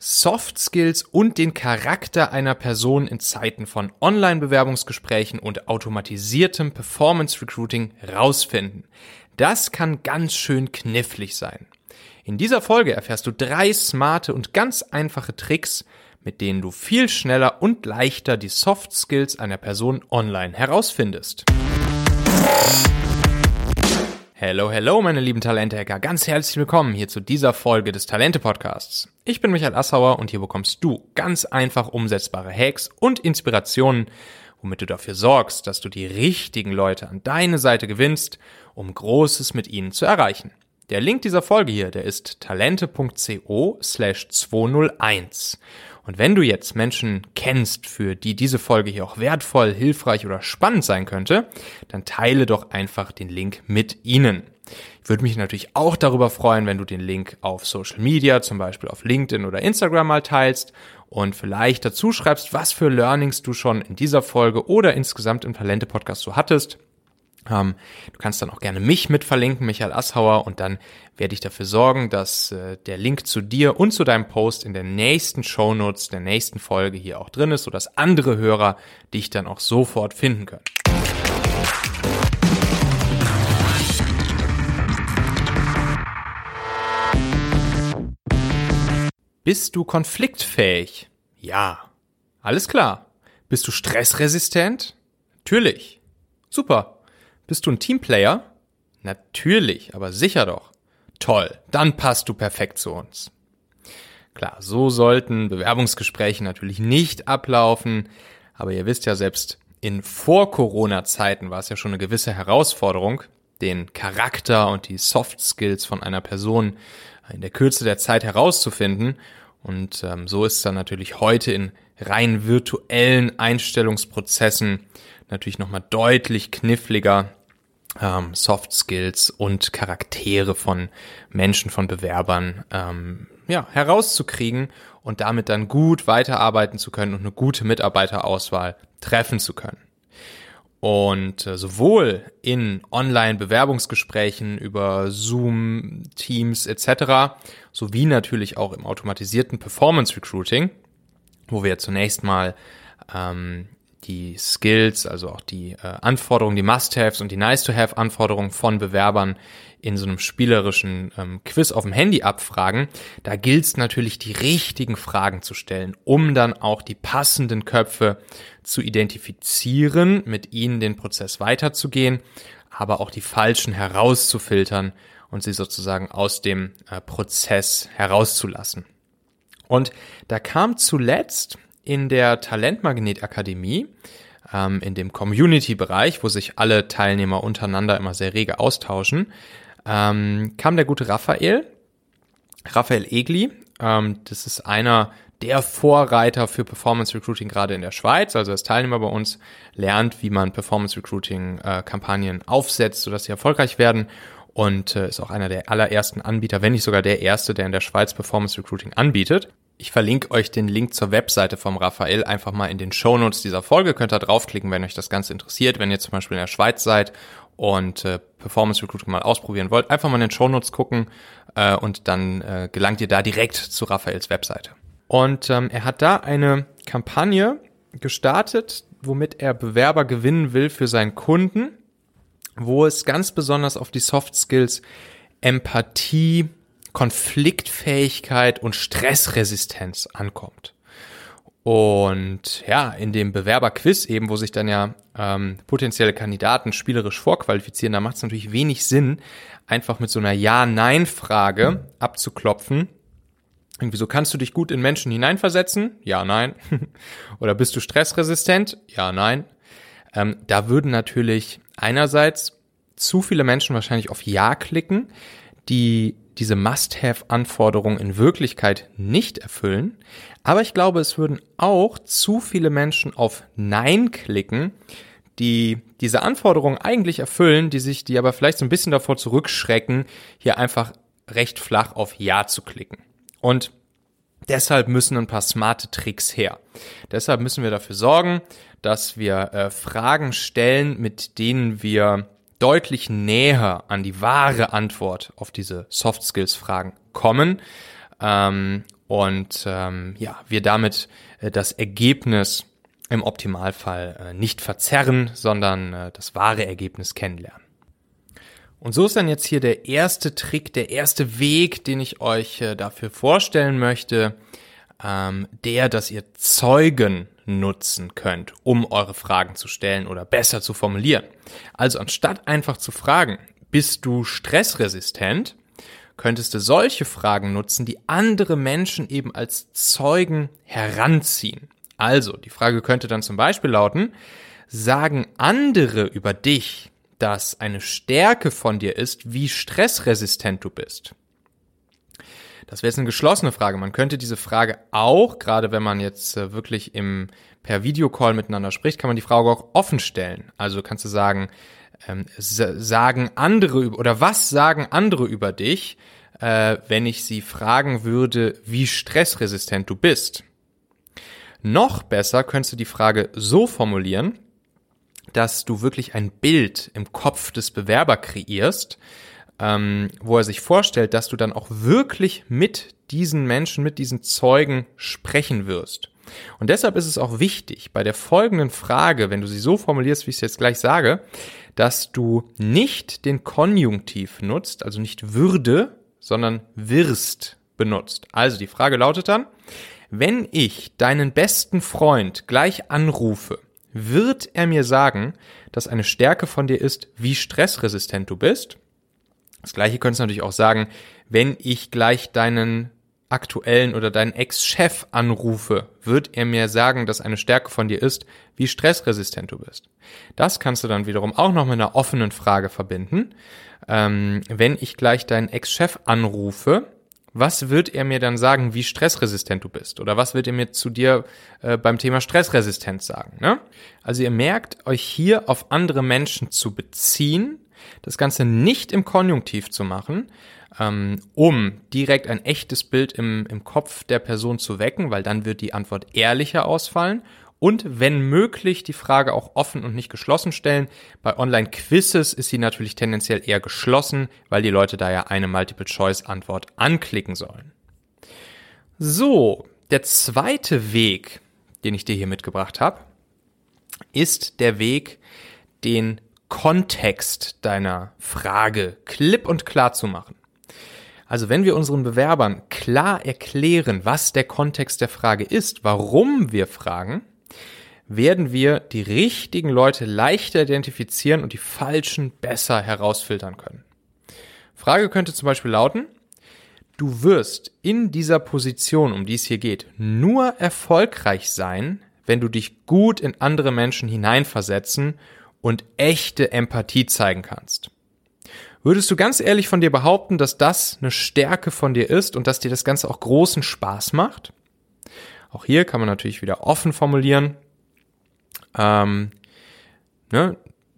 Soft Skills und den Charakter einer Person in Zeiten von Online-Bewerbungsgesprächen und automatisiertem Performance Recruiting rausfinden. Das kann ganz schön knifflig sein. In dieser Folge erfährst du drei smarte und ganz einfache Tricks, mit denen du viel schneller und leichter die Soft Skills einer Person online herausfindest. Hello, hello, meine lieben Talente-Hacker. Ganz herzlich willkommen hier zu dieser Folge des Talente-Podcasts. Ich bin Michael Assauer und hier bekommst du ganz einfach umsetzbare Hacks und Inspirationen, womit du dafür sorgst, dass du die richtigen Leute an deine Seite gewinnst, um Großes mit ihnen zu erreichen. Der Link dieser Folge hier, der ist talente.co slash 201. Und wenn du jetzt Menschen kennst, für die diese Folge hier auch wertvoll, hilfreich oder spannend sein könnte, dann teile doch einfach den Link mit ihnen. Ich würde mich natürlich auch darüber freuen, wenn du den Link auf Social Media, zum Beispiel auf LinkedIn oder Instagram mal teilst und vielleicht dazu schreibst, was für Learnings du schon in dieser Folge oder insgesamt im Talente-Podcast so hattest ähm, du kannst dann auch gerne mich mit verlinken, Michael Asshauer, und dann werde ich dafür sorgen, dass äh, der Link zu dir und zu deinem Post in der nächsten Shownotes der nächsten Folge hier auch drin ist, sodass andere Hörer dich dann auch sofort finden können. Bist du konfliktfähig? Ja. Alles klar. Bist du stressresistent? Natürlich. Super. Bist du ein Teamplayer? Natürlich, aber sicher doch. Toll, dann passt du perfekt zu uns. Klar, so sollten Bewerbungsgespräche natürlich nicht ablaufen, aber ihr wisst ja selbst, in Vor-Corona-Zeiten war es ja schon eine gewisse Herausforderung, den Charakter und die Soft Skills von einer Person in der Kürze der Zeit herauszufinden. Und ähm, so ist es dann natürlich heute in rein virtuellen Einstellungsprozessen natürlich nochmal deutlich kniffliger, ähm, Soft Skills und Charaktere von Menschen, von Bewerbern ähm, ja, herauszukriegen und damit dann gut weiterarbeiten zu können und eine gute Mitarbeiterauswahl treffen zu können. Und äh, sowohl in Online-Bewerbungsgesprächen über Zoom, Teams etc., sowie natürlich auch im automatisierten Performance Recruiting, wo wir zunächst mal ähm, die Skills, also auch die äh, Anforderungen, die Must-Haves und die Nice-to-Have-Anforderungen von Bewerbern in so einem spielerischen ähm, Quiz auf dem Handy abfragen. Da gilt es natürlich, die richtigen Fragen zu stellen, um dann auch die passenden Köpfe zu identifizieren, mit ihnen den Prozess weiterzugehen, aber auch die falschen herauszufiltern und sie sozusagen aus dem äh, Prozess herauszulassen. Und da kam zuletzt in der Talentmagnet Akademie, ähm, in dem Community-Bereich, wo sich alle Teilnehmer untereinander immer sehr rege austauschen, ähm, kam der gute Raphael, Raphael Egli. Ähm, das ist einer der Vorreiter für Performance Recruiting gerade in der Schweiz. Also als Teilnehmer bei uns lernt, wie man Performance Recruiting äh, Kampagnen aufsetzt, sodass sie erfolgreich werden und äh, ist auch einer der allerersten Anbieter, wenn nicht sogar der erste, der in der Schweiz Performance Recruiting anbietet. Ich verlinke euch den Link zur Webseite vom Raphael einfach mal in den Shownotes dieser Folge. Könnt ihr draufklicken, wenn euch das Ganze interessiert. Wenn ihr zum Beispiel in der Schweiz seid und äh, Performance Recruiting mal ausprobieren wollt, einfach mal in den Shownotes gucken äh, und dann äh, gelangt ihr da direkt zu Raphaels Webseite. Und ähm, er hat da eine Kampagne gestartet, womit er Bewerber gewinnen will für seinen Kunden, wo es ganz besonders auf die Soft Skills Empathie, Konfliktfähigkeit und Stressresistenz ankommt. Und ja, in dem Bewerberquiz eben, wo sich dann ja ähm, potenzielle Kandidaten spielerisch vorqualifizieren, da macht es natürlich wenig Sinn, einfach mit so einer Ja-Nein-Frage abzuklopfen. Irgendwie so, kannst du dich gut in Menschen hineinversetzen? Ja, nein. Oder bist du stressresistent? Ja, nein. Ähm, da würden natürlich einerseits zu viele Menschen wahrscheinlich auf Ja klicken, die diese Must-Have-Anforderungen in Wirklichkeit nicht erfüllen. Aber ich glaube, es würden auch zu viele Menschen auf Nein klicken, die diese Anforderungen eigentlich erfüllen, die sich, die aber vielleicht so ein bisschen davor zurückschrecken, hier einfach recht flach auf Ja zu klicken. Und deshalb müssen ein paar smarte Tricks her. Deshalb müssen wir dafür sorgen, dass wir äh, Fragen stellen, mit denen wir deutlich näher an die wahre Antwort auf diese Soft Skills Fragen kommen. Ähm, und ähm, ja, wir damit äh, das Ergebnis im Optimalfall äh, nicht verzerren, sondern äh, das wahre Ergebnis kennenlernen. Und so ist dann jetzt hier der erste Trick, der erste Weg, den ich euch äh, dafür vorstellen möchte, ähm, der, dass ihr Zeugen nutzen könnt, um eure Fragen zu stellen oder besser zu formulieren. Also anstatt einfach zu fragen, bist du stressresistent, könntest du solche Fragen nutzen, die andere Menschen eben als Zeugen heranziehen. Also, die Frage könnte dann zum Beispiel lauten, sagen andere über dich, dass eine Stärke von dir ist, wie stressresistent du bist? Das wäre jetzt eine geschlossene Frage. Man könnte diese Frage auch, gerade wenn man jetzt äh, wirklich im per Videocall miteinander spricht, kann man die Frage auch offen stellen. Also kannst du sagen, ähm, sagen andere oder was sagen andere über dich, äh, wenn ich sie fragen würde, wie stressresistent du bist? Noch besser könntest du die Frage so formulieren, dass du wirklich ein Bild im Kopf des Bewerber kreierst, ähm, wo er sich vorstellt, dass du dann auch wirklich mit diesen Menschen, mit diesen Zeugen sprechen wirst. Und deshalb ist es auch wichtig, bei der folgenden Frage, wenn du sie so formulierst, wie ich es jetzt gleich sage, dass du nicht den Konjunktiv nutzt, also nicht würde, sondern wirst benutzt. Also die Frage lautet dann, wenn ich deinen besten Freund gleich anrufe, wird er mir sagen, dass eine Stärke von dir ist, wie stressresistent du bist? Das gleiche könntest du natürlich auch sagen, wenn ich gleich deinen aktuellen oder deinen Ex-Chef anrufe, wird er mir sagen, dass eine Stärke von dir ist, wie stressresistent du bist. Das kannst du dann wiederum auch noch mit einer offenen Frage verbinden. Ähm, wenn ich gleich deinen Ex-Chef anrufe, was wird er mir dann sagen, wie stressresistent du bist? Oder was wird er mir zu dir äh, beim Thema Stressresistenz sagen? Ne? Also ihr merkt, euch hier auf andere Menschen zu beziehen, das Ganze nicht im Konjunktiv zu machen, ähm, um direkt ein echtes Bild im, im Kopf der Person zu wecken, weil dann wird die Antwort ehrlicher ausfallen und wenn möglich die Frage auch offen und nicht geschlossen stellen. Bei Online-Quizzes ist sie natürlich tendenziell eher geschlossen, weil die Leute da ja eine Multiple-Choice-Antwort anklicken sollen. So, der zweite Weg, den ich dir hier mitgebracht habe, ist der Weg, den Kontext deiner Frage klipp und klar zu machen. Also wenn wir unseren Bewerbern klar erklären, was der Kontext der Frage ist, warum wir fragen, werden wir die richtigen Leute leichter identifizieren und die falschen besser herausfiltern können. Frage könnte zum Beispiel lauten, du wirst in dieser Position, um die es hier geht, nur erfolgreich sein, wenn du dich gut in andere Menschen hineinversetzen und echte Empathie zeigen kannst. Würdest du ganz ehrlich von dir behaupten, dass das eine Stärke von dir ist und dass dir das Ganze auch großen Spaß macht? Auch hier kann man natürlich wieder offen formulieren. Ähm, ne?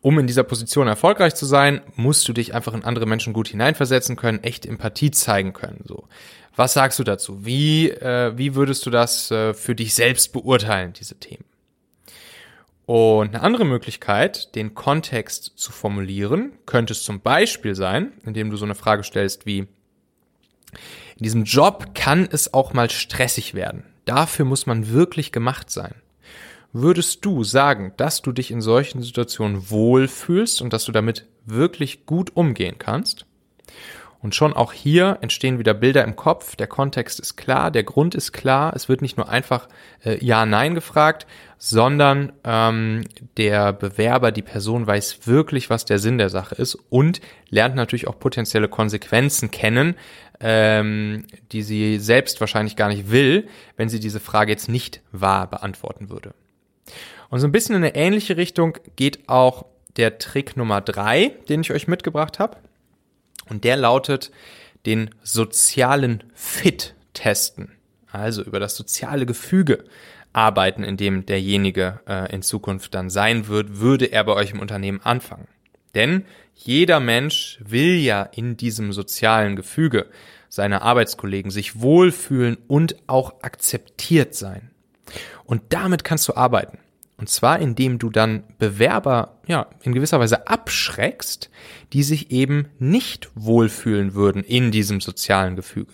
Um in dieser Position erfolgreich zu sein, musst du dich einfach in andere Menschen gut hineinversetzen können, echte Empathie zeigen können. So, was sagst du dazu? Wie äh, wie würdest du das äh, für dich selbst beurteilen, diese Themen? Und eine andere Möglichkeit, den Kontext zu formulieren, könnte es zum Beispiel sein, indem du so eine Frage stellst wie, in diesem Job kann es auch mal stressig werden. Dafür muss man wirklich gemacht sein. Würdest du sagen, dass du dich in solchen Situationen wohlfühlst und dass du damit wirklich gut umgehen kannst? Und schon auch hier entstehen wieder Bilder im Kopf. Der Kontext ist klar, der Grund ist klar. Es wird nicht nur einfach äh, Ja, Nein gefragt, sondern ähm, der Bewerber, die Person weiß wirklich, was der Sinn der Sache ist und lernt natürlich auch potenzielle Konsequenzen kennen, ähm, die sie selbst wahrscheinlich gar nicht will, wenn sie diese Frage jetzt nicht wahr beantworten würde. Und so ein bisschen in eine ähnliche Richtung geht auch der Trick Nummer drei, den ich euch mitgebracht habe. Und der lautet den sozialen Fit testen. Also über das soziale Gefüge arbeiten, in dem derjenige äh, in Zukunft dann sein wird, würde er bei euch im Unternehmen anfangen. Denn jeder Mensch will ja in diesem sozialen Gefüge seiner Arbeitskollegen sich wohlfühlen und auch akzeptiert sein. Und damit kannst du arbeiten. Und zwar, indem du dann Bewerber, ja, in gewisser Weise abschreckst, die sich eben nicht wohlfühlen würden in diesem sozialen Gefüge.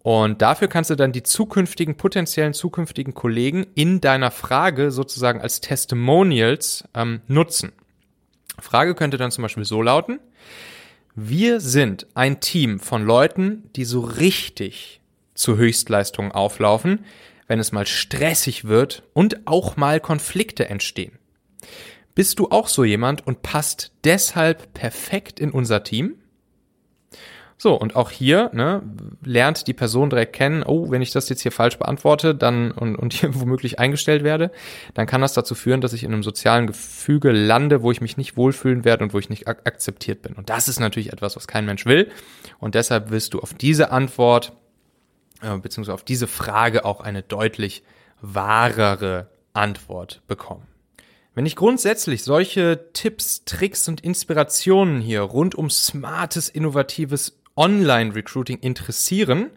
Und dafür kannst du dann die zukünftigen, potenziellen zukünftigen Kollegen in deiner Frage sozusagen als Testimonials ähm, nutzen. Frage könnte dann zum Beispiel so lauten, wir sind ein Team von Leuten, die so richtig zu Höchstleistungen auflaufen, wenn es mal stressig wird und auch mal Konflikte entstehen. Bist du auch so jemand und passt deshalb perfekt in unser Team? So, und auch hier ne, lernt die Person direkt kennen, oh, wenn ich das jetzt hier falsch beantworte dann und, und hier womöglich eingestellt werde, dann kann das dazu führen, dass ich in einem sozialen Gefüge lande, wo ich mich nicht wohlfühlen werde und wo ich nicht ak akzeptiert bin. Und das ist natürlich etwas, was kein Mensch will. Und deshalb wirst du auf diese Antwort, äh, beziehungsweise auf diese Frage auch eine deutlich wahrere Antwort bekommen. Wenn dich grundsätzlich solche Tipps, Tricks und Inspirationen hier rund um smartes, innovatives Online-Recruiting interessieren,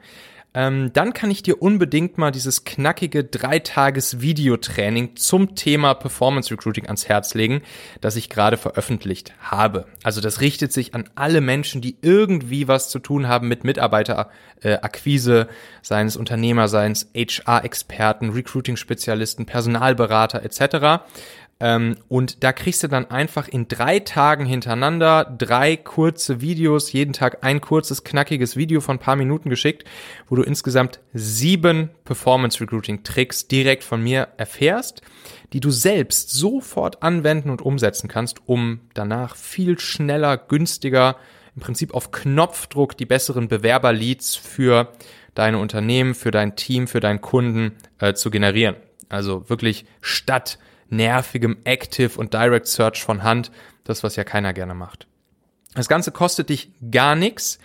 ähm, dann kann ich dir unbedingt mal dieses knackige Dreitages-Videotraining zum Thema Performance Recruiting ans Herz legen, das ich gerade veröffentlicht habe. Also das richtet sich an alle Menschen, die irgendwie was zu tun haben mit Mitarbeiterakquise, äh, seien es Unternehmer, seien es HR-Experten, Recruiting-Spezialisten, Personalberater etc. Ähm, und da kriegst du dann einfach in drei Tagen hintereinander drei kurze Videos, jeden Tag ein kurzes, knackiges Video von ein paar Minuten geschickt, wo du insgesamt sieben Performance Recruiting Tricks direkt von mir erfährst, die du selbst sofort anwenden und umsetzen kannst, um danach viel schneller, günstiger, im Prinzip auf Knopfdruck die besseren Bewerberleads für deine Unternehmen, für dein Team, für deinen Kunden äh, zu generieren. Also wirklich statt nervigem Active und Direct Search von Hand. Das, was ja keiner gerne macht. Das Ganze kostet dich gar nichts.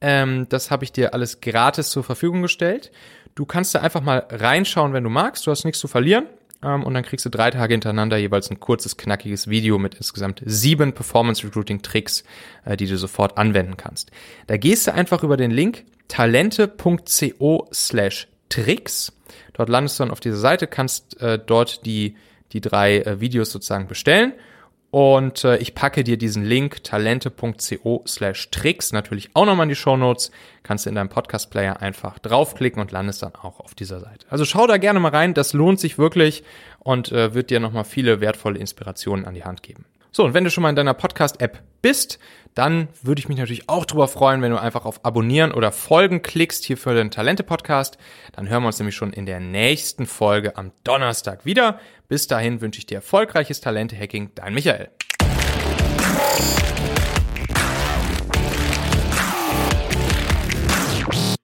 Ähm, das habe ich dir alles gratis zur Verfügung gestellt. Du kannst da einfach mal reinschauen, wenn du magst. Du hast nichts zu verlieren. Ähm, und dann kriegst du drei Tage hintereinander jeweils ein kurzes, knackiges Video mit insgesamt sieben Performance Recruiting Tricks, äh, die du sofort anwenden kannst. Da gehst du einfach über den Link talente.co slash Tricks. Dort landest du dann auf dieser Seite, kannst äh, dort die die drei äh, Videos sozusagen bestellen. Und äh, ich packe dir diesen Link talente.co slash tricks natürlich auch nochmal in die Show Notes. Kannst du in deinem Podcast-Player einfach draufklicken und landest dann auch auf dieser Seite. Also schau da gerne mal rein, das lohnt sich wirklich und äh, wird dir nochmal viele wertvolle Inspirationen an die Hand geben. So, und wenn du schon mal in deiner Podcast-App bist, dann würde ich mich natürlich auch drüber freuen, wenn du einfach auf Abonnieren oder Folgen klickst hier für den Talente-Podcast. Dann hören wir uns nämlich schon in der nächsten Folge am Donnerstag wieder. Bis dahin wünsche ich dir erfolgreiches Talente-Hacking, dein Michael.